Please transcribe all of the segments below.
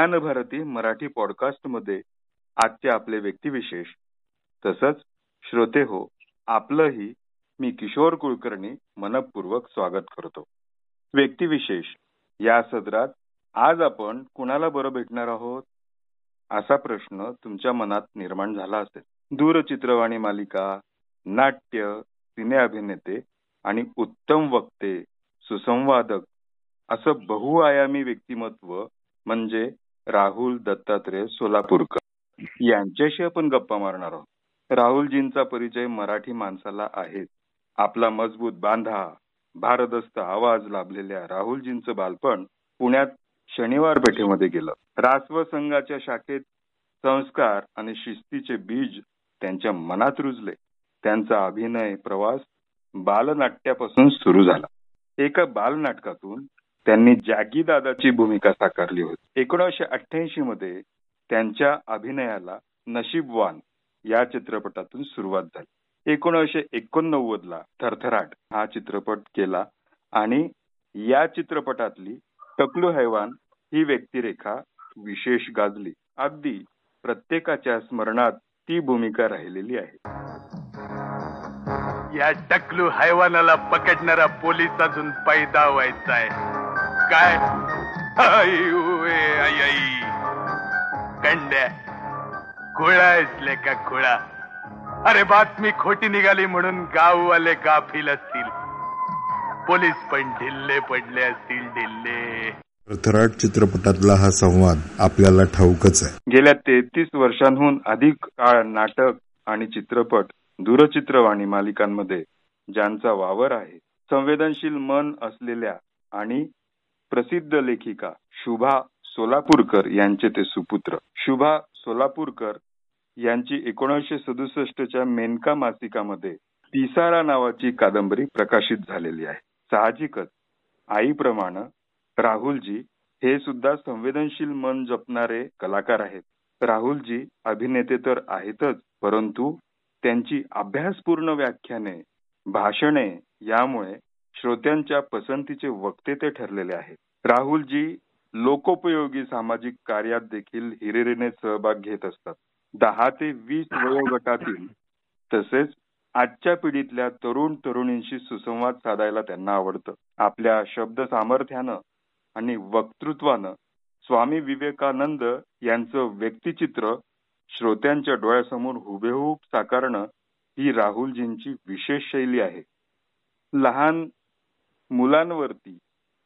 ज्ञानभारती मराठी पॉडकास्टमध्ये आजचे आपले व्यक्तिविशेष. तसंच श्रोते हो आपलंही मी किशोर कुलकर्णी मनपूर्वक स्वागत करतो. व्यक्तिविशेष या सदरात आज आपण कुणाला बरं भेटणार आहोत? असा प्रश्न तुमच्या मनात निर्माण झाला असेल. दूरचित्रवाणी मालिका नाट्य सिने अभिनेते आणि उत्तम वक्ते सुसंवादक असं बहुआयामी व्यक्तिमत्व म्हणजे राहुल दत्तात्रय सोलापूरकर. यांच्याशी आपण गप्पा मारणार आहोत. राहुलजींचा परिचय मराठी माणसाला आहे. आपला मजबूत बांधा भारदस्त आवाज लाभलेल्या राहुलजींचं बालपण पुण्यात शनिवार पेठेमध्ये गेलं. रासव संघाच्या शाखेत संस्कार आणि शिस्तीचे बीज त्यांच्या मनात रुजले. त्यांचा अभिनय प्रवास बालनाट्यापासून सुरू झाला. एका बालनाटकातून त्यांनी जागी दादाची भूमिका साकारली होती. एकोणीसशे अठ्ठ्याऐंशी मध्ये त्यांच्या अभिनयाला नशीबवान या चित्रपटातून सुरुवात झाली. एकोणीसशे एकोणनव्वद ला थरथराट हा चित्रपट केला आणि या चित्रपटातली टकलू हैवान ही व्यक्तिरेखा विशेष गाजली. अगदी प्रत्येकाच्या स्मरणात ती भूमिका राहिलेली आहे. या टकलू हैवानाला पकडणारा पोलीस अजून पैदा आहे. काय? आई उए, आई आई. कंड्या खुळा असले का खुळा? अरे बातमी खोटी निघाली म्हणून गाववाले गाफील असतील. पोलीस पण ढिल्ले पडले असतील ढिल्ले. थराट चित्रपटातला हा संवाद आपल्याला ठाऊकच आहे. गेल्या तेहतीस वर्षांहून अधिक काळ नाटक आणि चित्रपट दूरचित्रवाणी मालिकांमध्ये ज्यांचा वावर आहे संवेदनशील मन असलेल्या आणि प्रसिद्ध लेखिका शुभा सोलापूरकर यांचे ते सुपुत्र. शुभा सोलापूरकर यांची एकोणीसशे सदुसष्टच्या मेनका मासिकामध्ये तिसारा नावाची कादंबरी प्रकाशित झालेली आहे. साहजिकच आईप्रमाणे राहुलजी हे सुद्धा संवेदनशील मन जपणारे कलाकार आहेत. राहुलजी अभिनेते तर आहेतच परंतु त्यांची अभ्यासपूर्ण व्याख्याने भाषणे यामुळे श्रोत्यांच्या पसंतीचे वक्ते ते ठरलेले आहेत. राहुलजी लोकोपयोगी सामाजिक कार्यात देखील हिरिरीने सहभाग घेत असतात. दहा ते वीस वयोगटातील तसेच आजच्या पिढीतल्या तरुण तरुणींशी सुसंवाद साधायला त्यांना आवडतं. आपल्या शब्द सामर्थ्यानं आणि वक्तृत्वानं स्वामी विवेकानंद यांचं व्यक्तिचित्र श्रोत्यांच्या डोळ्यासमोर हुबेहूब साकारणं ही राहुलजींची विशेष शैली आहे. लहान मुलांवरती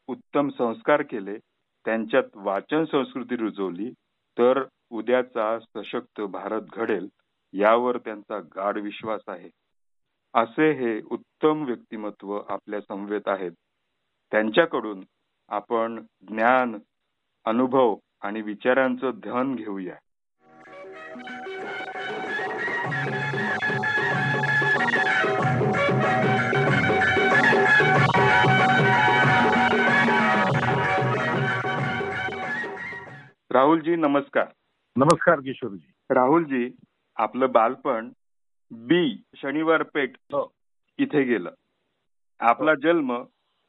उत्तम संस्कार केले त्यांच्यात वाचन संस्कृती रुजवली तर उद्याचा सशक्त भारत घडेल यावर त्यांचा गाढ विश्वास आहे. असे हे उत्तम व्यक्तिमत्व आपल्या समवेत आहेत. त्यांच्याकडून आपण ज्ञान अनुभव आणि विचारांचं धन घेऊया. राहुलजी नमस्कार. नमस्कार किशोरजी. राहुलजी आपलं बालपण बी शनिवार पेठ हो. इथे गेलं. आपला जन्म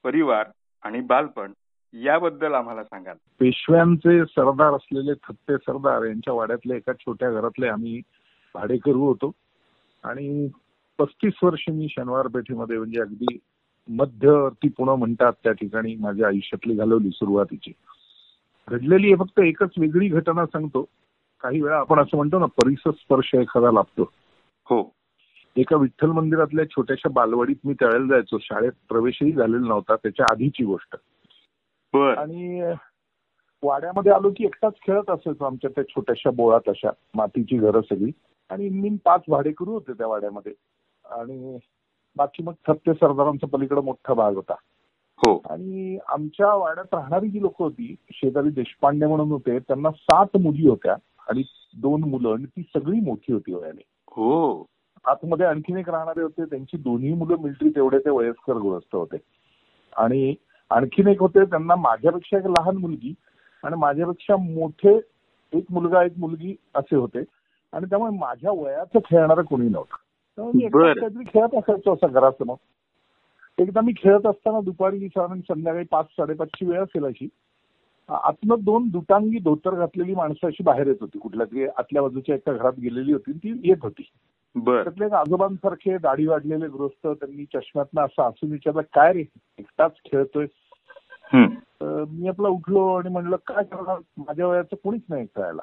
परिवार आणि बालपण याबद्दल आम्हाला सांगाल. पेशव्यांचे सरदार असलेले थत्ते सरदार यांच्या वाड्यातल्या एका छोट्या घरातले आम्ही भाडेकरू होतो. आणि पस्तीस वर्ष मी शनिवार पेठेमध्ये म्हणजे अगदी मध्यवर्ती पुणे म्हणतात त्या ठिकाणी माझ्या आयुष्यातली घालवली सुरुवातीची. घडलेली हे फक्त एकच वेगळी घटना सांगतो. काही वेळा आपण असं म्हणतो ना परिसर स्पर्श एखादा लाभतो. हो. एका विठ्ठल मंदिरातल्या छोट्याशा बालवाडीत मी त्यावेळेला जायचो. शाळेत प्रवेशही झालेला नव्हता त्याच्या आधीची गोष्ट. आणि वाड्यामध्ये आलो की एकटाच खेळत असायचो आमच्या त्या छोट्याशा बोळात अशा मातीची घरं सगळी. आणि मी पाच भाडेकरू होते त्या वाड्यामध्ये. आणि बाकी मग सत्य सरदारांचा पलीकडे मोठा भाग होता. हो. आणि आमच्या वाड्यात राहणारी जी लोक होती शेजारी देशपांडे म्हणून होते त्यांना सात मुली होत्या आणि दोन मुलं आणि ती सगळी मोठी होती वयाने. हो. आतमध्ये आणखीन एक राहणारे होते त्यांची दोन्ही मुलं मिलिटरी तेवढे ते वयस्कर गृहस्थ होते. आणि आणखीन एक होते त्यांना माझ्यापेक्षा एक लहान मुलगी आणि माझ्यापेक्षा मोठे एक मुलगा एक मुलगी असे होते. आणि त्यामुळे माझ्या वयाचं खेळणारं कोणी नव्हतं. मी. काहीतरी खेळत असायचो असं घरासमोर. एकदा मी खेळत असताना दुपारी साधारण संध्याकाळी पाच साडेपाचची वेळ असेल अशी आतनं दोन दुटांगी धोतर घातलेली माणसं अशी बाहेर येत होती. कुठल्या तरी आतल्या बाजूच्या एका घरात गेलेली होती ती येत होती. त्यातले आजोबांसारखे दाढी वाढलेले गृहस्थ त्यांनी चष्म्यातनं असं असून विचारलं काय रे एकटाच खेळतोय मी आपला उठलो आणि म्हणलं काय करणार? माझ्या वयाचं कोणीच नाही खेळायला.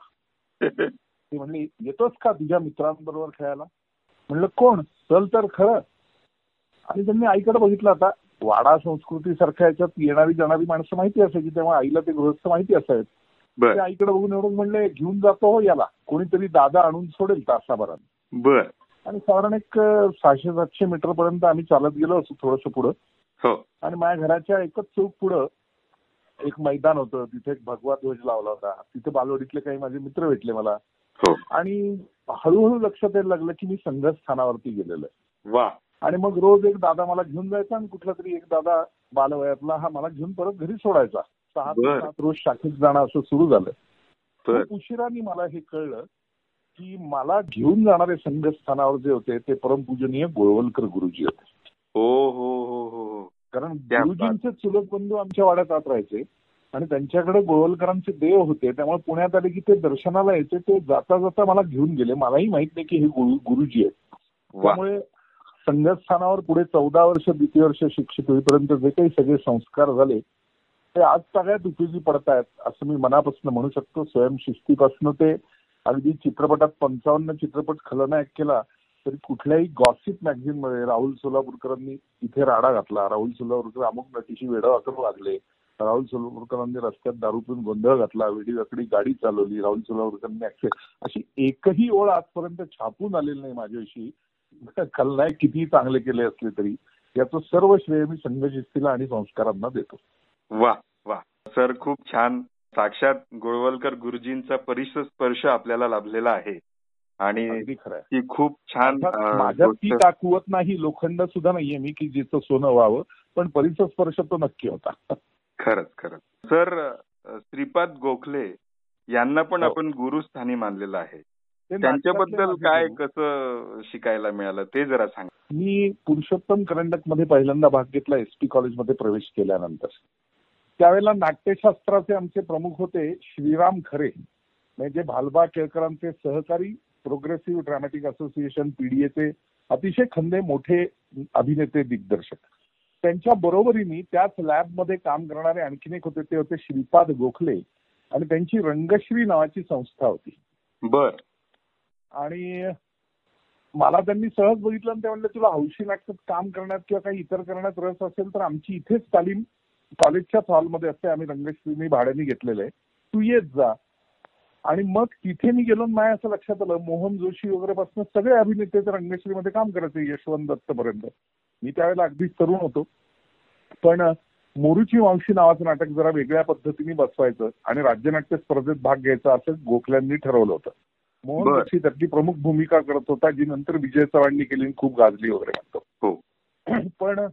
ती म्हणली येतोस का तुझ्या मित्रांबरोबर खेळायला? म्हणलं कोण? चल तर खरं. आणि त्यांनी आईकडे बघितलं आता वाडा संस्कृती सारख्या याच्यात येणारी जाणारी माणसं माहिती असायची तेव्हा आईला ते गृहस्थ माहिती असायत बर. ते आईकडे बघून एवढं म्हणले घेऊन जातो हो याला कोणीतरी दादा आणून सोडेल तासाभरात. बर. आणि साधारण एक सहाशे सातशे मीटर पर्यंत आम्ही चालत गेलो असो थोडस पुढं. हो. आणि माझ्या घराच्या एकच चौक पुढं एक मैदान होतं तिथे एक भगवा ध्वज लावला होता. तिथे बालवडीतले काही माझे मित्र भेटले मला. हो. आणि हळूहळू लक्षात यायला लागलं की मी संघस्थानावरती गेलेलो आहे. वा. आणि मग रोज एक दादा मला घेऊन जायचा आणि कुठला तरी एक दादा बालवयातला हा मला घेऊन परत घरी सोडायचा. सहा. सात रोज शाखेत जाणं असं सुरू झालं. उशिराने मला हे कळलं की मला घेऊन जाणारे संघस्थानावर जे होते ते परमपूजनीय गोळवलकर गुरुजी होते. हो हो हो हो हो. कारण गुरुजींचे चुलत बंधू आमच्या वाड्यात आत राहायचे आणि त्यांच्याकडे गोळवलकरांचे देव होते त्यामुळे पुण्यात आले की ते दर्शनाला यायचे ते जाता जाता मला घेऊन गेले. मलाही माहीत नाही की हे गुरु गुरुजी आहेत. त्यामुळे संघस्थानावर पुढे चौदा वर्ष द्वितीय वर्ष शिक्षित होईपर्यंत जे काही सगळे संस्कार झाले ते आज सगळ्यात उपयोगी पडत आहेत असं मी मनापासून म्हणू शकतो. स्वयंशिस्तीपासून ते अगदी चित्रपटात पंचावन्न चित्रपट खलनायक केला तरी कुठल्याही गॉसिप मॅगझिनमध्ये राहुल सोलापूरकरांनी इथे राडा घातला. राहुल सोलापूरकर अमुक नटीशी वेडं वागले राहुल सोलापूरकरांनी रस्त्यात दारू पिऊन गोंधळ घातला वेडी वाकडी गाडी चालवली राहुल सोलापूरकरांनी ऍक्सिडेंट अशी एकही ओळ आजपर्यंत छापून आलेली नाही माझ्याविषयी खलनायक कितीही चांगले केले असले तरी याचं सर्व श्रेय मी संघशिस्तीला आणि संस्कारांना देतो. वा वा. सर खूप छान. साक्षात गोळवलकर गुरुजींचा परिसर स्पर्श आपल्याला लाभलेला आहे. आणि ती खूप छान माझ्यात ती ताकवत नाही लोखंड सुद्धा नाहीये मी की जिचं सोनं व्हावं पण परिसर स्पर्श तो नक्की होता. खरंच खरंच. सर श्रीपाद गोखले यांना पण हो. आपण गुरुस्थानी मानलेलं आहे. त्यांच्याबद्दल काय. कसं शिकायला मिळालं ते जरा सांगा. मी पुरुषोत्तम करंडकमध्ये पहिल्यांदा भाग घेतला एस टी कॉलेजमध्ये प्रवेश केल्यानंतर. त्यावेळेला नाट्यशास्त्राचे आमचे प्रमुख होते श्रीराम खरे. म्हणजे भालबा केळकरांचे सहकारी प्रोग्रेसिव्ह ड्रामॅटिक असोसिएशन पीडीएचे अतिशय खंदे मोठे अभिनेते दिग्दर्शक. त्यांच्या बरोबरीने त्याच लॅबमध्ये काम करणारे आणखीन एक होते ते होते श्रीपाद गोखले. आणि त्यांची रंगश्री नावाची संस्था होती. बर. आणि मला त्यांनी सहज बघितलं आणि ते म्हणलं तुला हौशी नाटकात काम करण्यात किंवा काही इतर करण्यात रस असेल तर आमची इथेच तालीम कॉलेजच्याच हॉलमध्ये असते. आम्ही रंगश्रीनी भाड्याने घेतलेलं आहे. तू येत जा. आणि मग तिथे मी गेलो आणि असं लक्षात आलं मोहन जोशी वगैरे पासून सगळे अभिनेते त्या रंगश्रीमध्ये काम करायचे यशवंत दत्त पर्यंत मी त्यावेळेला अगदी तरुण होतो. पण मोरूची मावशी नावाचं नाटक जरा वेगळ्या पद्धतीने बसवायचं आणि राज्यनाट्य स्पर्धेत भाग घ्यायचा असं गोखल्यांनी ठरवलं होतं. मोहन. जोशी त्यातली प्रमुख भूमिका करत होता जी नंतर विजय चव्हाणनी केली खूप गाजली वगैरे म्हणतो. हो. पण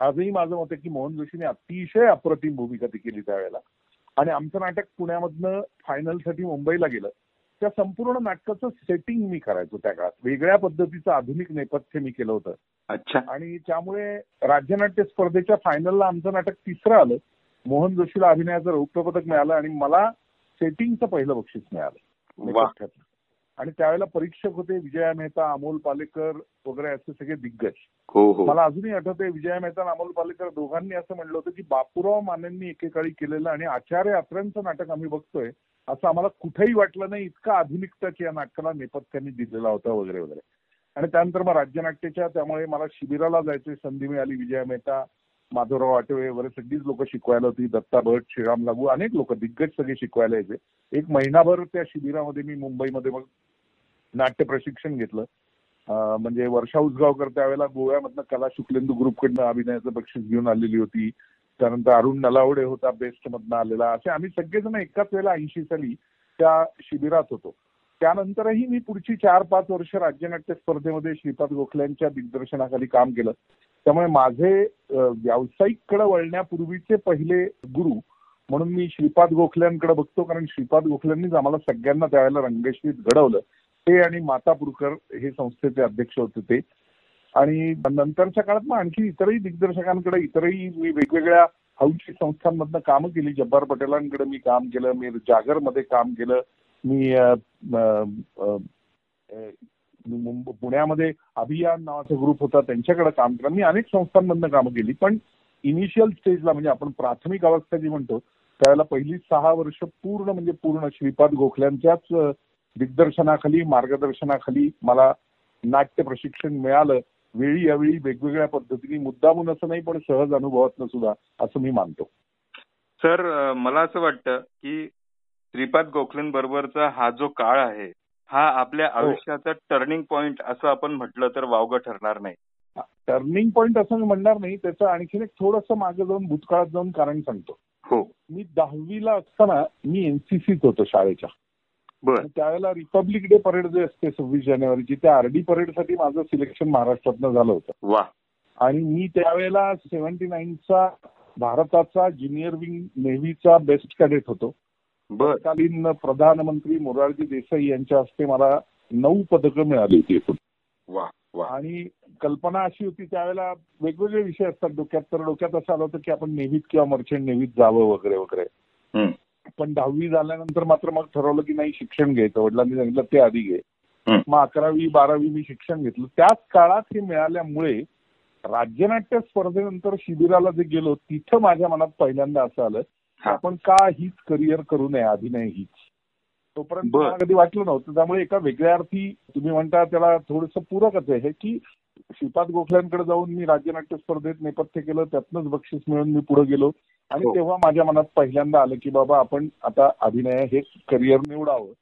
आजही माझं मत आहे की मोहन जोशीने अतिशय अप्रतिम भूमिका ती केली त्यावेळेला. आणि आमचं नाटक पुण्यामधनं फायनलसाठी मुंबईला गेलं. त्या संपूर्ण नाटकाचं सेटिंग मी करायचो त्या काळात. वेगळ्या पद्धतीचं आधुनिक नेपथ्य मी केलं होतं. अच्छा. आणि त्यामुळे राज्यनाट्य स्पर्धेच्या फायनलला आमचं नाटक तिसरं आलं. मोहन जोशीला अभिनयाचं रौप्य पदक मिळालं आणि मला सेटिंगचं पहिलं बक्षीस मिळालं. आणि त्यावेळेला परीक्षक होते विजया मेहता अमोल पालेकर वगैरे असे सगळे दिग्गज. हो हो. मला अजूनही आठवतंय विजया मेहता आणि अमोल पालेकर दोघांनी असं म्हणलं होतं की बापूराव मानेंनी एकेकाळी केलेलं आणि आचार्य अत्र्यांचं नाटक आम्ही बघतोय असं आम्हाला कुठेही वाटलं नाही इतका आधुनिकताची या नाटकाला नेपथ्याने दिलेला होता वगैरे वगैरे. आणि त्यानंतर मग राज्यनाट्याच्या त्यामुळे मला शिबिराला जायची संधी मिळाली विजया मेहता माधवराव आठवळे वगैरे सगळीच लोक शिकवायला होती. दत्ता भट श्रीराम लागू अनेक लोक दिग्गज सगळे शिकवायला यायचे. एक महिनाभर त्या शिबिरामध्ये मी मुंबईमध्ये मग नाट्य प्रशिक्षण घेतलं. म्हणजे वर्षा उसगावकर त्यावेळेला गोव्यामधनं कला शुक्लेंदू ग्रुपकडनं अभिनयाचं बक्षीस घेऊन आलेली होती. त्यानंतर अरुण नलावडे होता बेस्ट मधनं आलेला. असे आम्ही सगळेजण एकाच वेळेला ऐंशी साली त्या शिबिरात होतो. त्यानंतरही मी पुढची चार पाच वर्ष राज्यनाट्य स्पर्धेमध्ये श्रीपाद गोखल्यांच्या दिग्दर्शनाखाली काम केलं. त्यामुळे माझे व्यावसायिक व्यावसायिककडे वळण्यापूर्वीचे पहिले गुरु म्हणून मी श्रीपाद गोखल्यांकडे बघतो कारण श्रीपाद गोखल्यांनीच आम्हाला सगळ्यांना त्यावेळेला रंगश्रीत घडवलं. ते आणि मातापूरकर हे संस्थेचे अध्यक्ष होते ते. आणि नंतरच्या काळात मग आणखी इतरही दिग्दर्शकांकडे इतरही मी वेगवेगळ्या हौशी संस्थांमधनं कामं केली. जब्बार पटेलांकडे मी काम केलं मी जागरमध्ये काम केलं मी पुण्यामध्ये अभियान नावाचा ग्रुप होता त्यांच्याकडे काम केलं. मी अनेक संस्थांमधनं कामं केली पण इनिशियल स्टेजला म्हणजे आपण प्राथमिक अवस्था जी म्हणतो त्यावेळेला पहिली सहा वर्ष पूर्ण म्हणजे पूर्ण श्रीपाद गोखल्यांच्याच दिग्दर्शनाखाली मार्गदर्शनाखाली मला नाट्य प्रशिक्षण मिळालं. वेळी यावेळी वेगवेगळ्या पद्धतीने मुद्दामून असं नाही पण सहज अनुभवातनं सुद्धा असं मी मानतो. सर मला असं वाटतं की श्रीपाद गोखलेंबरोबरचा हा जो काळ आहे हा आपल्या हो. आयुष्याचा टर्निंग पॉइंट असं आपण म्हटलं तर वावगं ठरणार नाही. टर्निंग पॉईंट असं मी म्हणणार नाही. त्याचं आणखीन एक थोडंसं मागे जाऊन भूतकाळात जाऊन कारण सांगतो. हो. मी दहावीला असताना मी एनसीसीत होतो शाळेच्या. त्यावेळेला रिपब्लिक डे परेड जे असते सव्वीस जानेवारीची त्या आरडी परेडसाठी माझं सिलेक्शन महाराष्ट्रातनं झालं होतं. वा आणि मी त्यावेळेला सेव्हन्टी नाईनचा भारताचा ज्युनियर विंग नेव्हीचा बेस्ट कॅडेट होतो. तत्कालीन प्रधानमंत्री मोरारजी देसाई यांच्या हस्ते मला नऊ पदकं मिळाली होती एकूण वा वा आणि कल्पना अशी होती त्यावेळेला वेगवेगळे विषय असतात डोक्यात तर डोक्यात असं आलं होतं की आपण नेव्हीत किंवा मर्चंट नेव्हीत जावं वगैरे वगैरे. पण दहावी झाल्यानंतर मात्र मग ठरवलं की नाही शिक्षण घ्यायचं वडिलांनी सांगितलं ते आधी घे. मग अकरावी बारावी मी शिक्षण घेतलं त्याच काळात हे मिळाल्यामुळे राज्यनाट्य स्पर्धेनंतर शिबिराला जे गेलो तिथं माझ्या मनात पहिल्यांदा असं आलं. आपण का हीच करिअर करू नये? अभिनय हीच. तोपर्यंत. मला कधी वाटलं नव्हतं. त्यामुळे एका वेगळ्या अर्थी तुम्ही म्हणता त्याला थोडंसं पूरकच आहे. की श्रीपाद गोखल्यांकडे जाऊन मी राज्यनाट्य स्पर्धेत नेपथ्य केलं त्यातनंच बक्षीस मिळून मी पुढे गेलो. आणि हो. तेव्हा माझ्या मनात पहिल्यांदा आलं की बाबा आपण आता अभिनय हे करिअर निवडावं.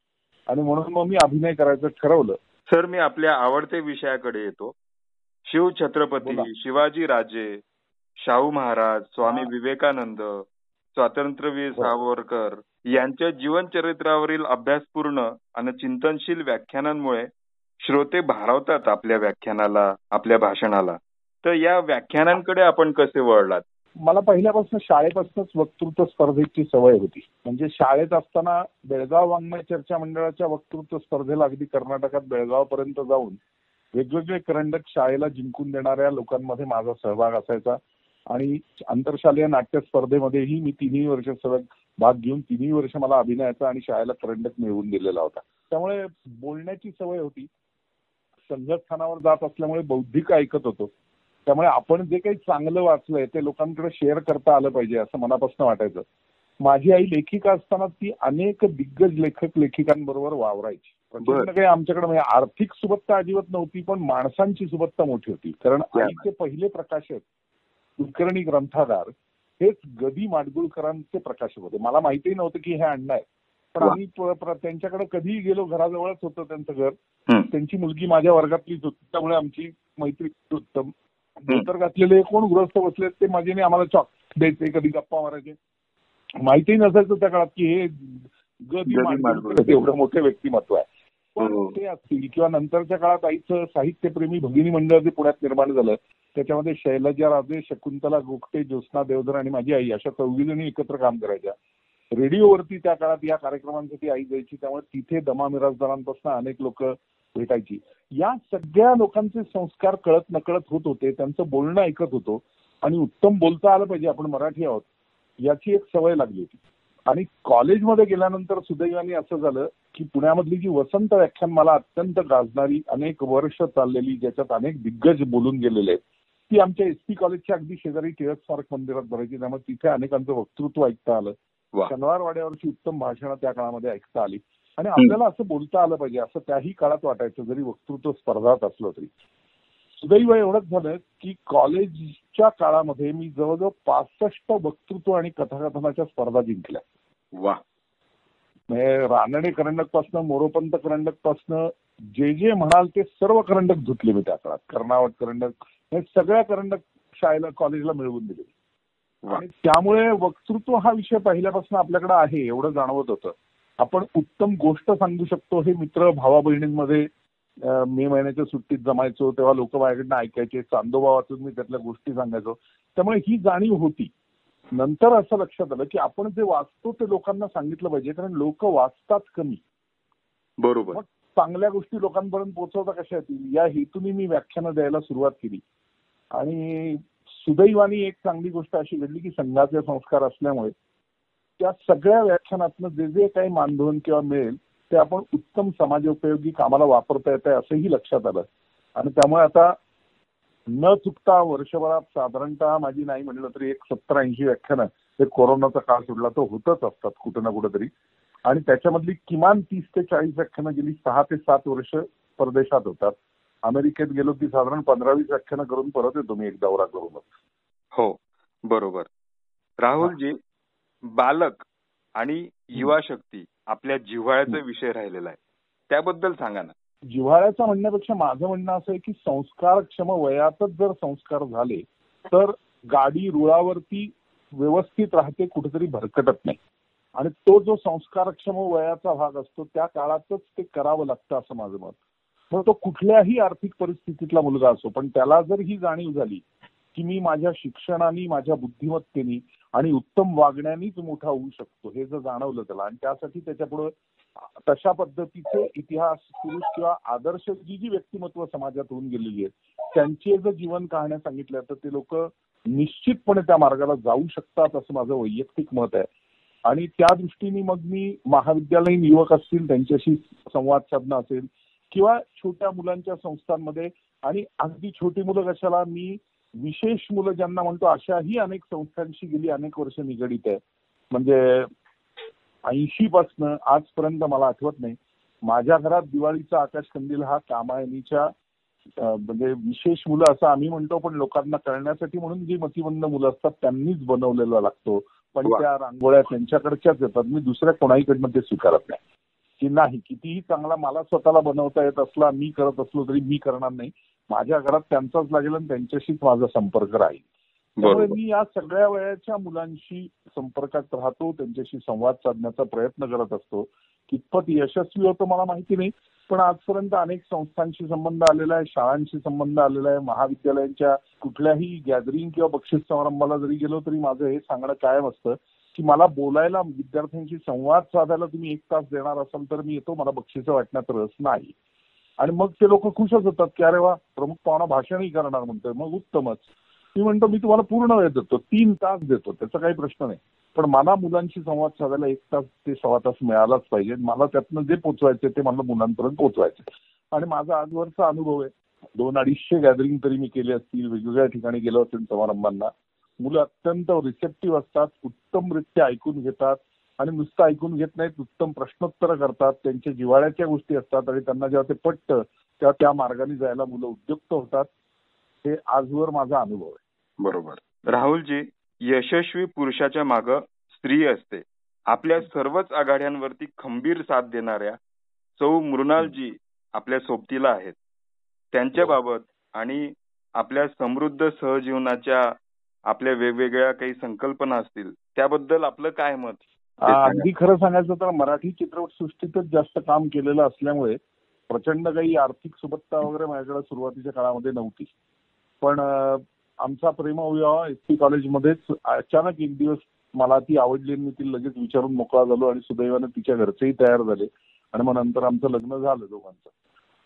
आणि म्हणून मग मी अभिनय करायचं ठरवलं. सर मी आपल्या आवडत्या विषयाकडे येतो. शिव छत्रपती. शिवाजी राजे शाहू महाराज स्वामी. विवेकानंद स्वातंत्र्यवीर हो. सावरकर यांच्या जीवनचरित्रावरील अभ्यासपूर्ण आणि चिंतनशील व्याख्यानांमुळे श्रोते भारावतात आपल्या व्याख्यानाला आपल्या भाषणाला. तर या व्याख्यानांकडे आपण कसे वळलात? मला पहिल्यापासून शाळेपासूनच वक्तृत्व स्पर्धेची सवय होती. म्हणजे शाळेत असताना बेळगाव वाङ्मय चर्चा मंडळाच्या वक्तृत्व स्पर्धेला अगदी कर्नाटकात बेळगाव पर्यंत जाऊन वेगवेगळे करंडक शाळेला जिंकून देणाऱ्या लोकांमध्ये माझा सहभाग असायचा. आणि आंतरशालेय नाट्य स्पर्धेमध्येही मी तिन्ही वर्ष सहभाग भाग घेऊन तिन्ही वर्ष मला अभिनयाचा आणि शाळेला करंडक मिळवून दिलेला होता. त्यामुळे बोलण्याची सवय होती. संघस्थानावर जात असल्यामुळे बौद्धिक ऐकत होतो. त्यामुळे आपण जे काही चांगलं वाचलंय ते लोकांकडे शेअर करता आलं पाहिजे असं मनापासून वाटायचं. माझी आई लेखिका असताना ती अनेक दिग्गज लेखक लेखिकांबरोबर वावरायची. काही आमच्याकडे म्हणजे आर्थिक सुबत्ता अजिबात नव्हती पण माणसांची सुबत्ता मोठी होती. कारण आईचे पहिले प्रकाशक कुलकर्णी ग्रंथागार हेच गदी माडगुळकरांचे प्रकाशक होते. मला माहितीही नव्हतं की हे अण्णा आहे पण. आम्ही त्यांच्याकडे कधीही गेलो घराजवळच होतं त्यांचं घर. त्यांची मुलगी माझ्या वर्गातलीच होती. त्यामुळे आमची मैत्री उत्तम. धोतर घातलेले कोण गृहस्थ बसले ते माझे नाही आम्हाला चॉक द्यायचे कधी गप्पा मारायचे. माहितीही नसायचं त्या काळात की हे गदी माडगुळकर. एवढं मोठं व्यक्तिमत्व आहे. पण हो. ते असतील. किंवा नंतरच्या काळात आईचं साहित्यप्रेमी भगिनी मंडळ जे पुण्यात निर्माण झालं त्याच्यामध्ये शैलजा राजे शकुंतला गोगटे ज्योत्स्ना देवधर आणि माझी आई अशा चौघी जणी एकत्र काम करायच्या. रेडिओवरती त्या काळात या कार्यक्रमांसाठी आई जायची त्यामुळे तिथे दमा मिराजदारांपासून अनेक लोक भेटायची. या सगळ्या लोकांचे संस्कार कळत नकळत होत होते त्यांचं बोलणं ऐकत होतो. आणि उत्तम बोलता आलं पाहिजे आपण मराठी आहोत याची एक सवय लागली होती. आणि कॉलेजमध्ये गेल्यानंतर सुदैवाने असं झालं की पुण्यामधली जी वसंत व्याख्यान मला अत्यंत गाजणारी अनेक वर्ष चाललेली ज्याच्यात अनेक दिग्गज बोलून गेलेले आहेत ती आमच्या एस पी कॉलेजच्या अगदी शेजारी टिळक स्मारक मंदिरात भरायची. त्यामुळे तिथे अनेकांचं वक्तृत्व ऐकता आलं. शनिवार वाड्यावरची उत्तम भाषणं त्या काळामध्ये ऐकता आली. आणि आपल्याला असं बोलता आलं पाहिजे असं त्याही काळात वाटायचं जरी वक्तृत्व स्पर्धात असलं तरी. सुदैव एवढंच झालं की कॉलेजच्या काळामध्ये मी जवळजवळ पासष्ट वक्तृत्व आणि कथाकथनाच्या स्पर्धा जिंकल्या. वा. म्हणजे रानडे करंडक पासनं मोरोपंत करंडक पासनं जे जे म्हणाल ते सर्व करंडक धुतले मी त्या काळात. कर्नावट करंडक हे सगळ्या करंडक शाळेला कॉलेजला मिळवून दिले. आणि त्यामुळे वक्तृत्व हा विषय पहिल्यापासून आपल्याकडे आहे एवढं जाणवत होतं. आपण उत्तम गोष्ट सांगू शकतो हे मित्र भावा बहिणींमध्ये मे महिन्याच्या सुट्टीत जमायचो तेव्हा लोक माझ्याकडनं ऐकायचे चांदोबा वाचून मी त्यातल्या गोष्टी सांगायचो. त्यामुळे ही जाणीव होती. नंतर असं लक्षात आलं की आपण जे वाचतो ते लोकांना सांगितलं पाहिजे कारण लोक वाचतात कमी. बरोबर. मग चांगल्या गोष्टी लोकांपर्यंत पोहोचवता कशा येतील? या हेतूने मी व्याख्यानं द्यायला सुरुवात केली. आणि सुदैवानी एक चांगली गोष्ट अशी घडली की संघाचे संस्कार असल्यामुळे त्या सगळ्या व्याख्यानातनं जे जे काही मानधन किंवा मिळेल ते आपण उत्तम समाजोपयोगी कामाला वापरता येत आहे असंही लक्षात आलं. आणि त्यामुळे आता न चुकता वर्षभरात साधारणतः माझी नाही म्हणलं तरी एक सत्तर ऐंशी व्याख्यानं हे कोरोनाचा काळ सुटला तर होतच असतात कुठं ना कुठं तरी. आणि त्याच्यामधली किमान तीस ते चाळीस व्याख्यानं गेली सहा ते सात वर्ष परदेशात होतात. अमेरिकेत गेलो की साधारण पंधरा वीस व्याख्यानं करून परत येतो मी एक दौरा करूनच. हो बरोबर. राहुलजी बालक आणि युवा शक्ती आपल्या जिव्हाळ्याचा विषय राहिलेला आहे. त्याबद्दल सांगा ना. जिव्हाळ्याचं म्हणण्यापेक्षा माझं म्हणणं असं आहे की संस्कारक्षम वयातच जर संस्कार झाले तर गाडी रुळावरती व्यवस्थित राहते कुठेतरी भरकटत नाही. आणि तो जो संस्कारक्षम वयाचा भाग असतो त्या काळातच ते करावं लागतं असं माझं मत. मग तो कुठल्याही आर्थिक परिस्थितीतला मुलगा असो पण त्याला जर ही जाणीव झाली की मी माझ्या शिक्षणाने माझ्या बुद्धिमत्तेनी आणि उत्तम वागण्यानेच मोठा होऊ शकतो हे जर जाणवलं त्याला आणि त्यासाठी त्याच्यापुढे तशा पद्धतीचे इतिहास पुरुष किंवा आदर्श जी जी व्यक्तिमत्व समाजात होऊन गेलेली आहेत त्यांचे जर जीवन कहाण्या सांगितल्या तर ते लोक निश्चितपणे त्या मार्गाला जाऊ शकतात असं माझं वैयक्तिक मत आहे. आणि त्या दृष्टीने मग मी महाविद्यालयीन युवक असतील त्यांच्याशी संवाद साधणं असेल किंवा छोट्या मुलांच्या संस्थांमध्ये आणि अगदी छोटी मुलं कशाला मी विशेष मुलं ज्यांना म्हणतो अशाही अनेक संस्थांशी गेली अनेक वर्ष निगडीत आहे. म्हणजे ऐंशी पासनं आजपर्यंत मला आठवत नाही. माझ्या घरात दिवाळीचा आकाश कंदील हा कामायनीच्या म्हणजे विशेष मुलं असं आम्ही म्हणतो पण लोकांना कळण्यासाठी म्हणून जी मतिमंद मुलं असतात त्यांनीच बनवलेला लागतो. पण त्या रांगोळ्या त्यांच्याकडच्याच येतात. मी दुसऱ्या कोणाहीकडनं ते स्वीकारत नाही. की नाही कितीही चांगला मला स्वतःला बनवता येत असला मी करत असलो तरी मी करणार नाही. माझ्या घरात त्यांचाच लागेल आणि त्यांच्याशीच माझा संपर्क राहील. त्यामुळे मी या सगळ्या वयाच्या मुलांशी संपर्कात राहतो त्यांच्याशी संवाद साधण्याचा प्रयत्न करत असतो. कितपत यशस्वी होतो मला माहिती नाही पण आजपर्यंत अनेक संस्थांशी संबंध आलेला आहे शाळांशी संबंध आलेला आहे महाविद्यालयांच्या कुठल्याही गॅदरिंग किंवा बक्षीस समारंभाला जरी गेलो तरी माझं हे सांगणं कायम असतं की मला बोलायला विद्यार्थ्यांशी संवाद साधायला तुम्ही एक तास देणार असाल तर मी येतो मला बक्षिसं वाटण्यात रस नाही. आणि मग ते लोक खुशच होतात की अरे वा प्रमुख पाहुणा भाषणही करणार म्हणतोय मग उत्तमच. मी म्हणतो मी तुम्हाला पूर्ण वेळ देतो. तीन तास देतो. त्याचा काही प्रश्न नाही. पण मला मुलांशी संवाद साधायला एक तास ते सव्वा तास मिळालाच पाहिजे. मला त्यातनं जे पोचवायचे ते मला मुलांपर्यंत पोचवायचे. आणि माझा आजवरचा अनुभव आहे. दोन अडीचशे गॅदरिंग तरी मी केले असतील. वेगवेगळ्या ठिकाणी गेलो असेल समारंभांना. मुलं अत्यंत रिसेप्टिव्ह असतात. उत्तमरित्या ऐकून घेतात. आणि नुसतं ऐकून घेत नाहीत उत्तम प्रश्नोत्तर करतात. त्यांच्या जिवाळ्याच्या गोष्टी असतात. आणि त्यांना जेव्हा ते पटतं तेव्हा त्या मार्गाने जायला मुलं उद्युक्त होतात. हे आजवर माझा अनुभव आहे. बरोबर. राहुलजी यशस्वी पुरुषाच्या माग स्त्री असते. आपल्या सर्वच आघाड्यांवरती खंबीर साथ देणाऱ्या सौ मृणालजी आपल्या सोबतीला आहेत. त्यांच्याबाबत आणि आपल्या समृद्ध सहजीवनाच्या आपल्या वेगवेगळ्या काही संकल्पना असतील त्याबद्दल आपलं काय मत? अगदी खरं सांगायचं तर मराठी चित्रपट सृष्टीतच जास्त काम केलेलं असल्यामुळे प्रचंड काही आर्थिक सुबत्ता वगैरे माझ्याकडे सुरुवातीच्या काळामध्ये नव्हती. पण आमचा प्रेमविवाह एस पी कॉलेजमध्येच अचानक एक दिवस मला ती आवडली मी ती लगेच विचारून मोकळा झालो आणि सुदैवानं तिच्या घरचेही तयार झाले आणि मग नंतर आमचं लग्न झालं दोघांचं.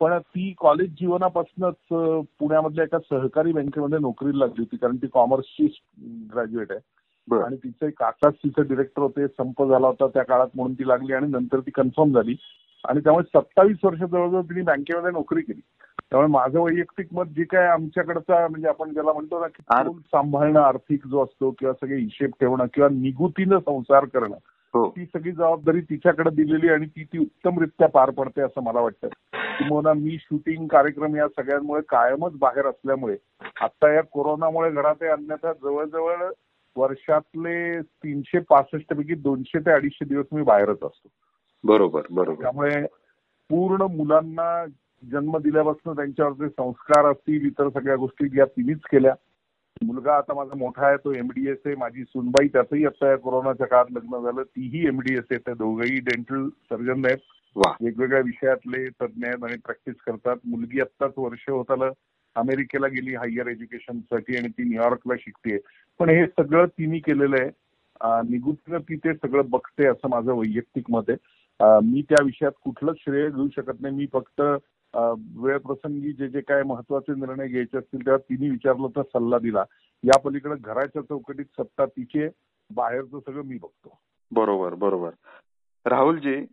पण ती कॉलेज जीवनापासूनच पुण्यामधल्या एका सहकारी बँकेमध्ये नोकरीला लागली होती कारण ती कॉमर्सची ग्रॅज्युएट आहे. आणि तिचे काकाच तिचं डिरेक्टर होते संप झाला होता त्या काळात म्हणून ती लागली आणि नंतर ती कन्फर्म झाली. आणि त्यामुळे सत्तावीस वर्ष जवळजवळ तिने बँकेमध्ये नोकरी केली. त्यामुळे माझं वैयक्तिक मत जे काय आमच्याकडचा म्हणजे आपण ज्याला म्हणतो ना की सांभाळणं आर्थिक जो असतो किंवा सगळे हिशेब ठेवणं किंवा निगुतीनं संसार करणं ती सगळी जबाबदारी तिच्याकडे दिलेली आणि ती ती उत्तमरित्या पार पडते असं मला वाटतं. किंवा मी शूटिंग कार्यक्रम या सगळ्यांमुळे कायमच बाहेर असल्यामुळे आता या कोरोनामुळे घरात अन्यथा जवळजवळ वर्षातले तीनशे पासष्ट पैकी दोनशे ते अडीचशे दिवस मी बाहेरच असतो. बरोबर बरोबर. त्यामुळे पूर्ण मुलांना जन्म दिल्यापासून त्यांच्यावरचे संस्कार असतील इतर सगळ्या गोष्टी या तिन्हीच केल्या. मुलगा आता माझा मोठा आहे तो एमडीएस आहे माझी सुनबाई त्याचंही आता या कोरोनाच्या काळात लग्न झालं. तीही एमडीएस आहे त्या दोघंही डेंटल सर्जन आहेत. वेगवेगळ्या विषयातले तज्ज्ञ आहेत आणि प्रॅक्टिस करतात. मुलगी आत्ताच वर्ष होत आलं अमेरिकेला गेली हायर एज्युकेशनसाठी आणि ती न्यूयॉर्कला शिकते. पण हे सगळं तिने केलेलं आहे. निगुतीनं ती ते सगळं बघते असं माझं वैयक्तिक मत आहे. मी त्या विषयात कुठलंच श्रेय घेऊ शकत नाही. मी फक्त वेळप्रसंगी जे जे काय महत्त्वाचे निर्णय घ्यायचे असतील तेव्हा तिने विचारलं तर सल्ला दिला. या पलीकडे घराच्या चौकटीत सत्ता तिचे बाहेरचं सगळं मी बघतो. बरोबर बरोबर. राहुलजी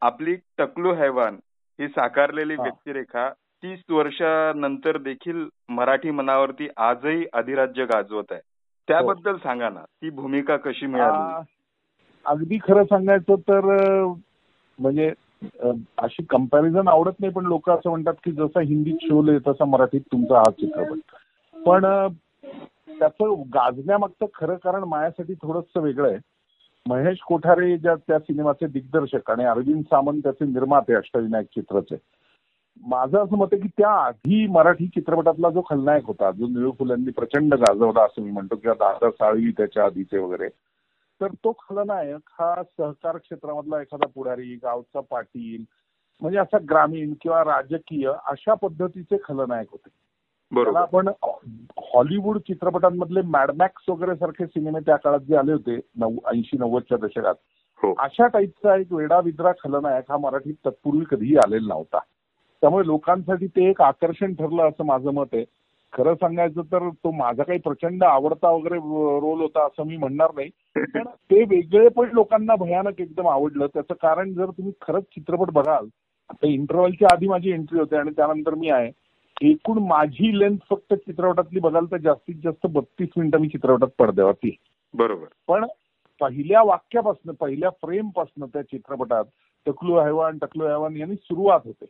आपली टकलू हैवान ही साकारलेली हा. व्यक्तिरेखा तीस वर्षानंतर देखील मराठी मनावरती आजही अधिराज्य गाजवत आहे. त्याबद्दल सांगा ना ती भूमिका कशी मिळाली? अगदी खरं सांगायचं तर म्हणजे अशी कंपॅरिझन आवडत नाही पण लोक असं म्हणतात की जसा हिंदीत शोले तसा मराठीत तुमचा हा चित्रपट. पण त्याचं गाजण्यामागचं खरं कारण माझ्यासाठी थोडंसं वेगळं आहे. महेश कोठारे ज्या त्या सिनेमाचे दिग्दर्शक आणि अरविंद सामंत त्याचे निर्माते अष्टविनायक चित्रचे. माझं असं मत आहे की त्या आधी मराठी चित्रपटातला जो खलनायक होता जो निळू फुलांनी प्रचंड गाजवला असं मी म्हणतो किंवा दादा साळवी त्याच्या आधीचे वगैरे तर तो खलनायक हा सहकार क्षेत्रामधला एखादा पुढारी गावचा पाटील म्हणजे असा ग्रामीण किंवा राजकीय अशा पद्धतीचे खलनायक होते. त्याला आपण हॉलिवूड चित्रपटांमधले मॅडमॅक्स वगैरे सारखे सिनेमे त्या काळात जे आले होते नऊ ऐंशी नव्वदच्या दशकात. हो. अशा टाईपचा एक वेडा विद्रा खलनायक हा मराठीत तत्पूर्वी कधीही आलेला नव्हता. त्यामुळे लोकांसाठी ते एक आकर्षण ठरलं असं माझं मत आहे. खरं सांगायचं तर तो माझा काही प्रचंड आवडता वगैरे रोल होता असं मी म्हणणार नाही. पण ते वेगळे पण लोकांना भयानक एकदम आवडलं. त्याचं कारण जर तुम्ही खरंच चित्रपट बघाल आता इंटरव्हलच्या आधी माझी एंट्री होते आणि त्यानंतर मी आहे. एकूण माझी लेंथ फक्त चित्रपटातली बघाल तर जास्तीत जास्त बत्तीस मिनिटं मी चित्रपटात पडद्यावरती. बरोबर. पण पहिल्या वाक्यापासून पहिल्या फ्रेमपासून त्या चित्रपटात टकलू हैवान टकलू हैवान यांनी सुरुवात होते.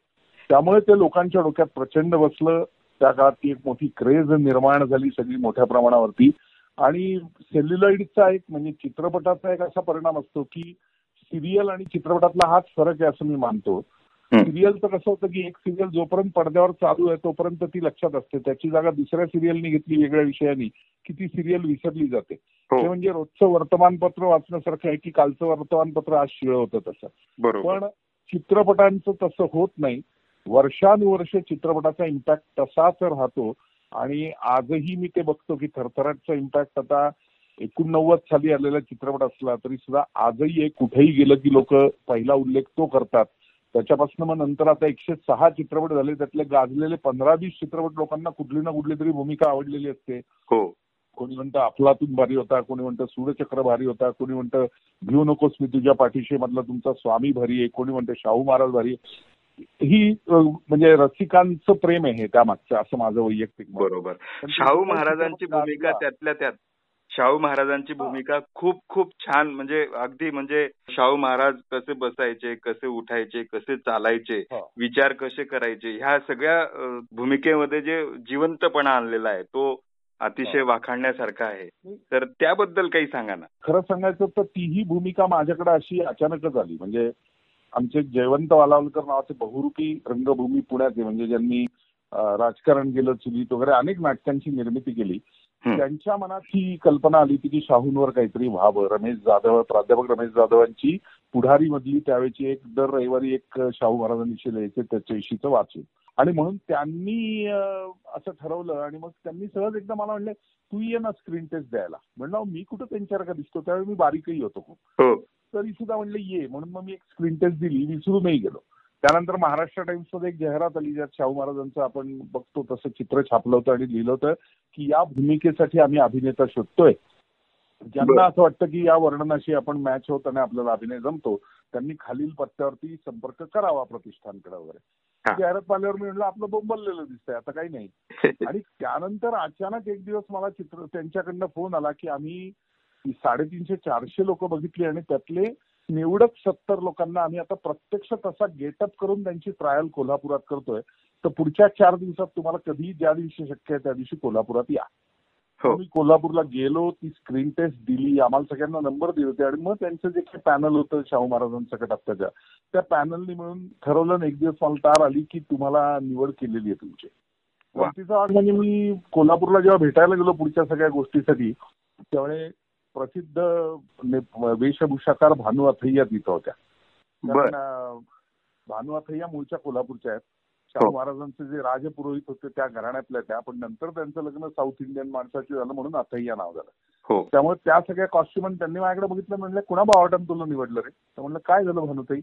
त्यामुळे ते लोकांच्या डोक्यात प्रचंड बसलं. त्या काळात ती एक मोठी क्रेज निर्माण झाली सगळी मोठ्या प्रमाणावरती. आणि सेल्युलॉइडचा एक म्हणजे चित्रपटाचा एक असा परिणाम असतो की सिरियल आणि चित्रपटातला हाच फरक आहे असं मी मानतो. सिरियलचं कसं होतं की एक सिरियल जोपर्यंत पडद्यावर चालू आहे तोपर्यंत ती लक्षात असते. त्याची जागा दुसऱ्या सिरियलनी घेतली वेगळ्या विषयानी की ती सिरियल विसरली जाते. ते हो म्हणजे रोजचं वर्तमानपत्र वाचण्यासारखं आहे की कालचं वर्तमानपत्र आज शिळ होतं तसं. पण चित्रपटांचं तसं होत नाही. वर्षानुवर्ष चित्रपटाचा इम्पॅक्ट तसाच राहतो. आणि आजही मी ते बघतो की थरथराटचा इम्पॅक्ट आता एकोणनव्वद साली आलेला चित्रपट असला तरी सुद्धा आजही एक कुठेही गेलं की लोक पहिला उल्लेख तो करतात. त्याच्यापासून मग नंतर आता एकशे सहा चित्रपट झाले त्यातले गाजलेले पंधरा वीस चित्रपट लोकांना कुठली ना कुठली तरी भूमिका आवडलेली असते. हो. कोणी म्हणतं अफलातून भारी होता कोणी म्हणतं सूर्यचक्र भारी होता कोणी म्हणतं भिऊ नकोस मी तुझ्या पाठीशी मधला तुमचा स्वामी भारी आहे कोणी म्हणतं शाहू महाराज भारी. ही म्हणजे रसिकांचं प्रेम आहे हे त्यामागचं असं माझं वैयक्तिक. बरोबर शाहू महाराजांची भूमिका. त्यातल्या त्यात शाहू महाराजांची भूमिका खूप खूप छान म्हणजे अगदी म्हणजे शाहू महाराज कसे बसायचे कसे उठायचे कसे चालायचे. विचार कसे करायचे ह्या सगळ्या भूमिकेमध्ये जे जिवंतपणा आणलेला आहे तो अतिशय. वाखाणण्यासारखा आहे तर त्याबद्दल काही सांगा ना खरं सांगायचं तर तीही भूमिका माझ्याकडे अशी अचानकच आली म्हणजे आमचे जयवंत वालावलकर नावाचे बहुरूपी रंगभूमी पुण्याचे म्हणजे ज्यांनी राजकारण गेलं चुलीत वगैरे अनेक नाटकांची निर्मिती केली. त्यांच्या मनात ही कल्पना आली होती की शाहूंवर काहीतरी व्हावं. रमेश जाधव प्राध्यापक रमेश जाधवांची पुढारी मधली त्यावेळेची एक दर रविवारी एक शाहू महाराजांविषयी लिहायचे त्याच्याविषयीचं वाचून. आणि म्हणून त्यांनी असं ठरवलं आणि मग त्यांनी सहज एकदा मला म्हणले तू ये ना स्क्रीन टेस्ट द्यायला. म्हणलं मी कुठं त्यांच्यासारखा दिसतो? त्यावेळी मी बारीकही होतो खूप. हो. तरी सुद्धा म्हणलं ये. म्हणून मग मी एक स्क्रीन टेस्ट दिली विसरूनही गेलो. त्यानंतर महाराष्ट्र टाइम्समध्ये एक जाहिरात आली ज्यात शाहू महाराजांचं आपण बघतो तसं चित्र छापलं होतं आणि लिहिलं होतं की या भूमिकेसाठी आम्ही अभिनेता शोधतोय. ज्यांना. असं वाटतं की या वर्णनाशी आपण मॅच होत आणि आपल्याला अभिनय जमतो त्यांनी खालील पत्त्यावरती संपर्क करावा प्रतिष्ठानकडे वगैरे. जाहिरात पाहिल्यावर मी म्हणलं आपलं बोंबललेलं दिसतंय आता काही नाही. आणि त्यानंतर अचानक एक दिवस मला चित्र त्यांच्याकडनं फोन आला की आम्ही साडेतीनशे चारशे लोक बघितली आणि त्यातले निवडक सत्तर लोकांना आम्ही आता प्रत्यक्ष तसा गेटअप करून त्यांची ट्रायल कोल्हापुरात करतोय. तर पुढच्या चार दिवसात तुम्हाला कधी ज्या दिवशी शक्य आहे त्या दिवशी कोल्हापुरात या. हो. मी कोल्हापूरला गेलो ती स्क्रीन टेस्ट दिली आम्हाला सगळ्यांना नंबर दिले होते आणि मग त्यांचं जे काही पॅनल होतं शाहू महाराजांचं कटाप्पाच्या त्या पॅनलनी मिळून ठरवलं एक दिवस मला तार आली की तुम्हाला निवड केलेली आहे तुमची. तिचा म्हणजे मी कोल्हापूरला जेव्हा भेटायला गेलो पुढच्या सगळ्या गोष्टीसाठी त्यावेळी प्रसिद्ध वेशभूषाकार भानू अथय्या तिथं होत्या. भानू अथय्या मूळच्या कोल्हापूरच्या आहेत. शाहू हो. महाराजांचे जे राजपुरोहित होते त्या घराण्यातल्या त्या पण नंतर त्यांचं लग्न साऊथ इंडियन माणसाची झालं म्हणून अथय्या नाव झालं. हो. त्यामुळे त्या सगळ्या कॉस्ट्युम त्यांनी माझ्याकडे बघितलं म्हणलं कुणा बावटन तुला निवडलं रे? तर म्हणलं काय झालं भानुताई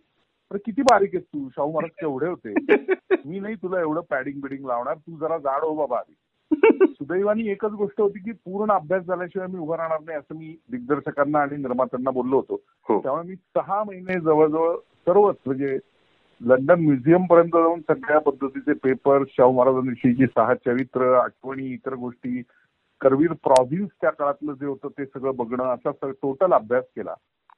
तर किती बारीक आहेस तू. शाहू महाराज केवढे होते. मी नाही तुला एवढं पॅडिंग बिडिंग लावणार. तू जरा जाड हो बाबा आधी. सुदैवानी एकच गोष्ट होती की पूर्ण अभ्यास झाल्याशिवाय मी उभं राहणार नाही असं मी दिग्दर्शकांना आणि निर्मात्यांना बोललो होतो. हो. त्यामुळे मी सहा महिने जवळजवळ सर्वच म्हणजे लंडन म्युझियम पर्यंत जाऊन सगळ्या पद्धतीचे पेपर शाहू महाराजांविषयीची सहा चरित्र आठवणी इतर गोष्टी करवीर प्रॉव्हिन्स त्या काळातलं जे होतं ते सगळं बघणं असा टोटल अभ्यास केला.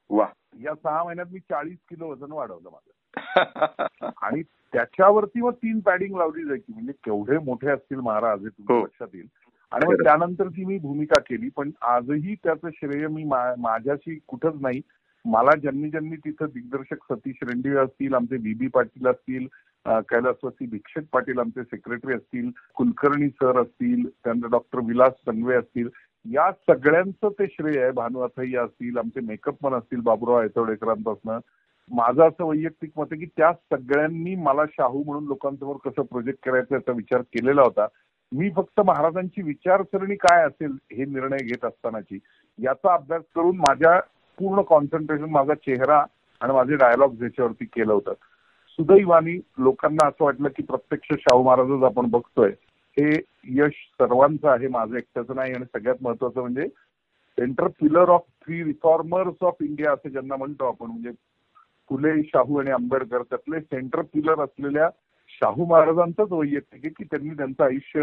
वा. या सहा महिन्यात मी चाळीस किलो वजन वाढवलं माझं. आणि त्याच्यावरती मग तीन पॅडिंग लावली जायची. म्हणजे केवढे मोठे असतील महाराज हे तुमच्या हो. लक्षात येईल. आणि मग त्यानंतर ती मी भूमिका केली. पण आजही त्याचं श्रेय मी माझ्याशी कुठंच नाही. मला ज्यांनी ज्यांनी तिथं दिग्दर्शक सतीश रेंडे असतील आमचे बीबी पाटील असतील कैलासवासी भिक्षक पाटील आमचे सेक्रेटरी असतील कुलकर्णी सर असतील त्यानंतर डॉक्टर विलास संघवे असतील या सगळ्यांचं ते श्रेय आहे. भानु असतील आमचे मेकअप मन असतील बाबुराव आयतवडेकरांपासून माझं असं वैयक्तिक मत आहे की त्या सगळ्यांनी मला शाहू म्हणून लोकांसमोर कसं प्रोजेक्ट करायचं याचा विचार केलेला होता. मी फक्त महाराजांची विचारसरणी काय असेल हे निर्णय घेत असतानाची याचा अभ्यास करून माझ्या पूर्ण कॉन्सन्ट्रेशन माझा चेहरा आणि माझे डायलॉग याच्यावरती केलं होतं. सुदैवानी लोकांना असं वाटलं की प्रत्यक्ष शाहू महाराजच आपण बघतोय. हे यश सर्वांचं आहे माझं एकट्याचं नाही आणि सगळ्यात महत्वाचं म्हणजे centre pillar of three reformers of India असं ज्यांना म्हणतो आपण म्हणजे फुले शाहू आणि आंबेडकर त्यातले सेंटर पिलर असलेल्या शाहू महाराजांचंच वैयक्तिक आहे की त्यांनी त्यांचं आयुष्य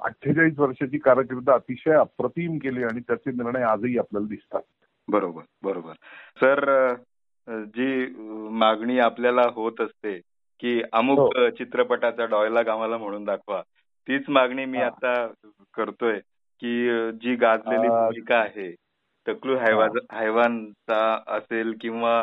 अठ्ठेचाळीस वर्षाची कारकीर्द अतिशय अप्रतिम केली आणि त्याचे निर्णय आजही आपल्याला दिसतात बरोबर बरोबर सर जी मागणी आपल्याला होत असते की अमुक हो. चित्रपटाचा डायलॉग आम्हाला म्हणून दाखवा तीच मागणी मी. आता करतोय की जी गाजलेली भूमिका आहे टकलू हैवानचा असेल किंवा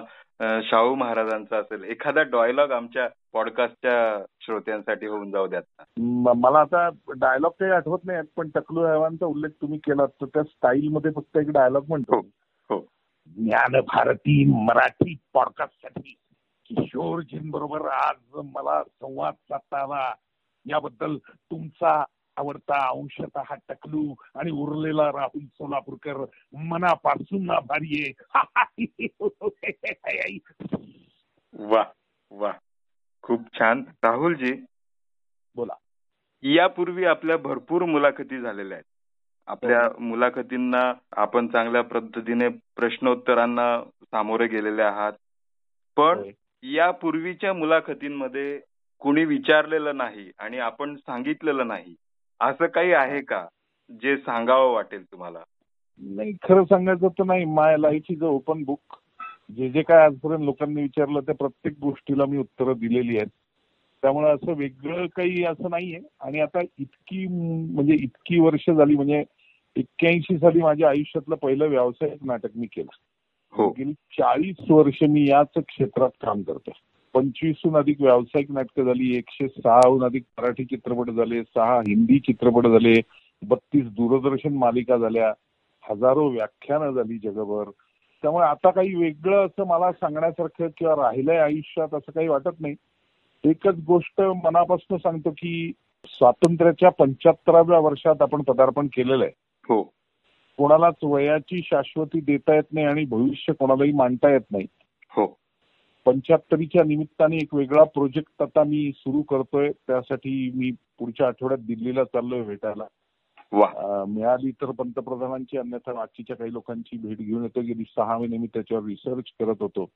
शाहू महाराजांचा असेल एखादा डायलॉग आमच्या पॉडकास्टच्या श्रोत्यांसाठी होऊन जाऊ द्यात. म- मला आता डायलॉग काही आठवत नाही पण टकलू हैवानचा उल्लेख तुम्ही केला तर त्या स्टाईल मध्ये फक्त एक डायलॉग म्हणतो हो, हो. ज्ञान भारती मराठी पॉडकास्टसाठी किशोरजींबरोबर आज मला संवाद साधता आला याबद्दल तुमचा आवडता अंशतः हा टकलू आणि उरलेला राहुल सोलापूरकर मनापासून आभारी आहे. वा वा. खूप छान. राहुलजी बोला. यापूर्वी आपल्या भरपूर मुलाखती झालेल्या आहेत. आपल्या मुलाखतींना आपण चांगल्या पद्धतीने प्रश्नोत्तरांना सामोरे गेलेले आहात. पण. यापूर्वीच्या मुलाखतींमध्ये कुणी विचारलेलं नाही आणि आपण सांगितलेलं नाही असं काही आहे का जे सांगावं वाटेल तुम्हाला? नाही खरं सांगायचं तर नाही. My life is a open book जे जे काय आजपर्यंत लोकांनी विचारलं त्या प्रत्येक गोष्टीला मी उत्तरं दिलेली आहेत. त्यामुळे असं वेगळं काही असं नाहीये. आणि आता इतकी म्हणजे इतकी वर्ष झाली म्हणजे एक्क्याऐंशी साली माझ्या आयुष्यातलं पहिलं व्यावसायिक नाटक मी केलं. हो. गेली चाळीस वर्ष मी याच क्षेत्रात काम करतोय. पंचवीसहून अधिक व्यावसायिक नाटकं झाली एकशे सहाहून अधिक मराठी चित्रपट झाले सहा हिंदी चित्रपट झाले बत्तीस दूरदर्शन मालिका झाल्या हजारो व्याख्यानं झाली जगभर. त्यामुळे आता काही वेगळं असं मला सांगण्यासारखं किंवा राहिलंय आयुष्यात असं काही वाटत नाही. एकच गोष्ट मनापासून सांगतो की स्वातंत्र्याच्या पंच्याहत्तराव्या वर्षात आपण पदार्पण केलेलं आहे. हो. कोणालाच वयाची शाश्वती देता येत नाही आणि भविष्य कोणालाही मांडता येत नाही. हो. पंच्याहत्तरीच्या निमित्ताने एक वेगळा प्रोजेक्ट आता मी सुरू करतोय. त्यासाठी मी पुढच्या आठवड्यात दिल्लीला चाललोय भेटायला. मिळाली तर पंतप्रधानांची अन्यथा बाकीच्या काही लोकांची भेट घेऊन येतो गेली सहा महिने मी त्याच्यावर रिसर्च करत होतो.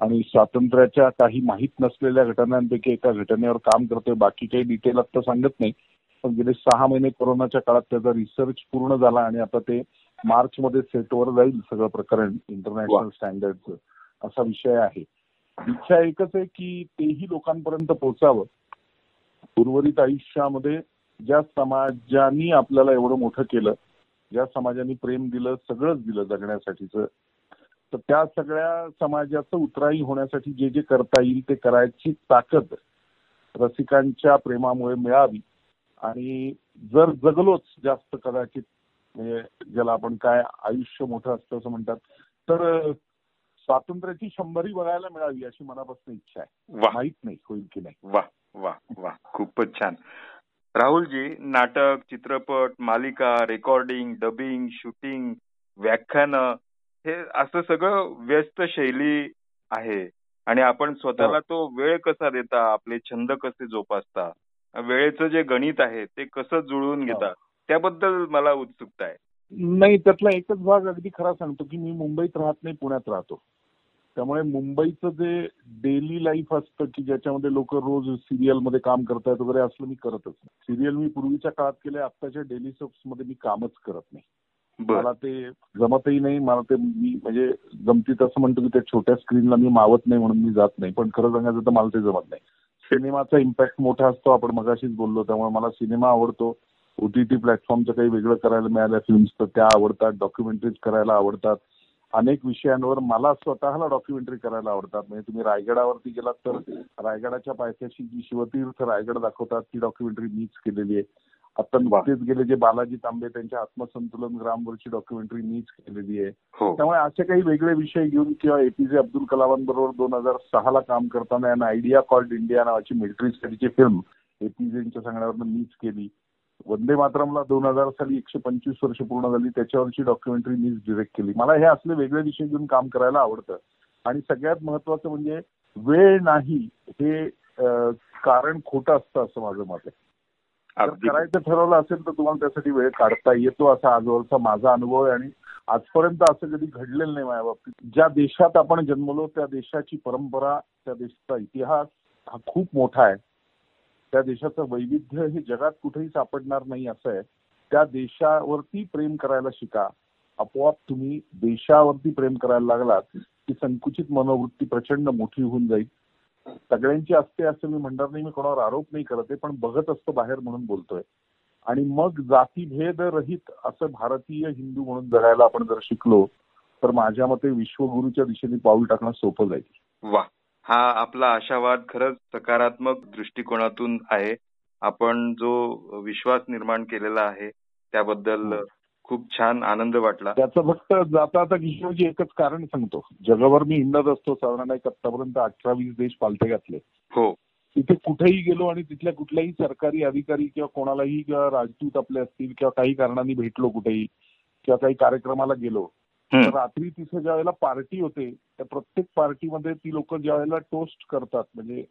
आणि स्वातंत्र्याच्या काही माहीत नसलेल्या घटनांपैकी एका घटनेवर काम करतोय. बाकी काही डिटेल आता सांगत नाही. पण गेले सहा महिने कोरोनाच्या काळात त्याचा रिसर्च पूर्ण झाला आणि आता ते मार्च मध्ये सेटवर जाईल सगळं प्रकरण इंटरनॅशनल स्टँडर्डचं असा विषय आहे. इच्छा एकच आहे की तेही लोकांपर्यंत पोहोचावं. उर्वरित आयुष्यामध्ये ज्या समाजाने आपल्याला एवढं मोठं केलं ज्या समाजाने प्रेम दिलं सगळंच दिलं जगण्यासाठीचं तर त्या सगळ्या समाजाचं उतराई होण्यासाठी जे जे करता येईल ते करायची ताकद रसिकांच्या प्रेमामुळे मिळावी. आणि जर जगलोच जास्त कदाचित म्हणजे ज्याला आपण काय आयुष्य मोठं असतं असं म्हणतात तर स्वातंत्र्याची शंभरी बघायला मिळावी अशी मनापासून इच्छा आहे. माहीत नाही होईल की नाही. वा वा वा. खूपच छान. राहुलजी नाटक चित्रपट मालिका रेकॉर्डिंग डबिंग शूटिंग व्याख्यानं हे असं सगळं व्यस्त शैली आहे. आणि आपण स्वतःला तो वेळ कसा देता आपले छंद कसे जोपासता वेळेचं जे गणित आहे ते कसं जुळवून घेता त्याबद्दल मला उत्सुकता आहे. नाही त्यातला एकच भाग अगदी खरा सांगतो की मी मुंबईत राहत नाही पुण्यात राहतो. त्यामुळे मुंबईचं जे डेली लाईफ असतं की ज्याच्यामध्ये लोक रोज सिरियलमध्ये काम करतायत वगैरे असलं मी करतच नाही. सिरियल मी पूर्वीच्या काळात केले आत्ताच्या डेली सोप्समध्ये मी कामच करत नाही. मला ते जमतही नाही मला ते मी म्हणजे जमतीत असं म्हणतो की त्या छोट्या स्क्रीनला मी मावत नाही म्हणून मी जात नाही. पण खरं सांगायचं तर मला ते जमत नाही. सिनेमाचा इम्पॅक्ट मोठा असतो आपण मगाशीच बोललो त्यामुळे मला सिनेमा आवडतो. ओटीटी प्लॅटफॉर्मचं काही वेगळं करायला मिळालं फिल्म्स तर त्या आवडतात डॉक्युमेंटरीज करायला आवडतात. अनेक विषयांवर मला स्वतःला डॉक्युमेंटरी करायला आवडतात. म्हणजे तुम्ही रायगडावरती गेलात तर रायगडाच्या पायथ्याशी जी शिवतीर्थ रायगड दाखवतात ती डॉक्युमेंटरी मीच केलेली आहे. आता नुकतेच गेले जे बालाजी तांबे त्यांच्या आत्मसंतुलन ग्रामवरची डॉक्युमेंटरी मीच केलेली आहे. हो. त्यामुळे असे काही वेगळे विषय घेऊन किंवा एपीजे अब्दुल कलामांबरोबर दोन हजार सहाला काम करताना यानं आयडिया कॉल्ड इंडिया नावाची मिलिटरी स्टडीची फिल्म एपीजेच्या सांगण्यावरनं मीच केली. वंदे मातरमला दोन हजार साली एकशे पंचवीस वर्ष पूर्ण झाली. त्याच्यावरची डॉक्युमेंटरी मीच डिरेक्ट केली. मला हे असले वेगळे विषय घेऊन काम करायला आवडतं. आणि सगळ्यात महत्वाचं म्हणजे वेळ नाही हे कारण खोटं असतं असं माझं मत आहे. करायचं ठरवलं असेल तर तुम्हाला त्यासाठी वेळ काढता येतो असा आजवरचा माझा अनुभव आहे. आणि आजपर्यंत असं कधी घडलेलं नाही माझ्या बाबतीत. ज्या देशात आपण जन्मलो त्या देशाची परंपरा त्या देशाचा इतिहास हा खूप मोठा आहे. त्या देशाचं वैविध्य हे जगात कुठेही सापडणार नाही असं आहे. त्या देशावरती प्रेम करायला शिका. आपोआप तुम्ही देशावरती प्रेम करायला लागलात की संकुचित मनोवृत्ती प्रचंड मोठी होऊन जाईल. सगळ्यांची असते असं मी म्हणणार नाही मी कोणावर आरोप नाही करत आहे पण बघत असतो बाहेर म्हणून बोलतोय. आणि मग जातीभेद रहित असं भारतीय हिंदू म्हणून जगायला आपण जर शिकलो तर माझ्या मते विश्वगुरूच्या दिशेने पाऊल टाकणं सोपं जाईल. वा. हा आपला आशावाद खरंच सकारात्मक दृष्टिकोनातून आहे आपण जो विश्वास निर्माण केलेला आहे त्याबद्दल हो. खूप छान आनंद वाटला त्याचं फक्त जाता आता किशोरजी एकच कारण सांगतो जगावर मी हिंडत असतो साधारण एक आतापर्यंत अठरा वीस देश पालथे घातले हो तिथे कुठेही गेलो आणि तिथल्या कुठल्याही सरकारी अधिकारी किंवा कोणालाही किंवा राजदूत आपले असतील किंवा काही कारणांनी भेटलो कुठेही किंवा काही कार्यक्रमाला गेलो. तर रात्री तिथे ज्या वेळेला पार्टी होते त्या प्रत्येक पार्टीमध्ये ती लोक ज्या वेळेला टोस्ट करतात म्हणजे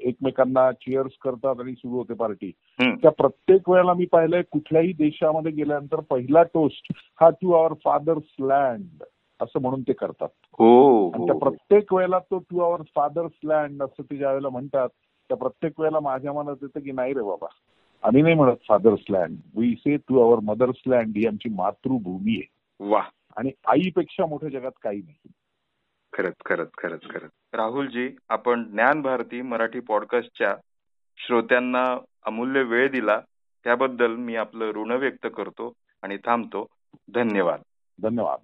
एकमेकांना चिअर्स करतात आणि सुरू होते पार्टी. त्या प्रत्येक वेळेला मी पाहिलंय कुठल्याही देशामध्ये गेल्यानंतर पहिला टोस्ट हा टू आवर फादर्स लँड असं म्हणून ते करतात. हो आणि त्या हो. प्रत्येक वेळेला तो टू आवर फादर्स लँड असं ते ज्या वेळेला म्हणतात त्या प्रत्येक वेळेला माझ्या मनात येतं की नाही रे बाबा आम्ही नाही म्हणत fathers land we say to our mothers land ही आमची मातृभूमी आहे. वा आणि आईपेक्षा मोठ्या जगात काही नाही. खरंच खरंच खरंच खरंच. राहुलजी आपण ज्ञान भारती मराठी पॉडकास्टच्या श्रोत्यांना अमूल्य वेळ दिला. त्याबद्दल मी आपलं ऋण व्यक्त करतो आणि थांबतो. धन्यवाद. धन्यवाद.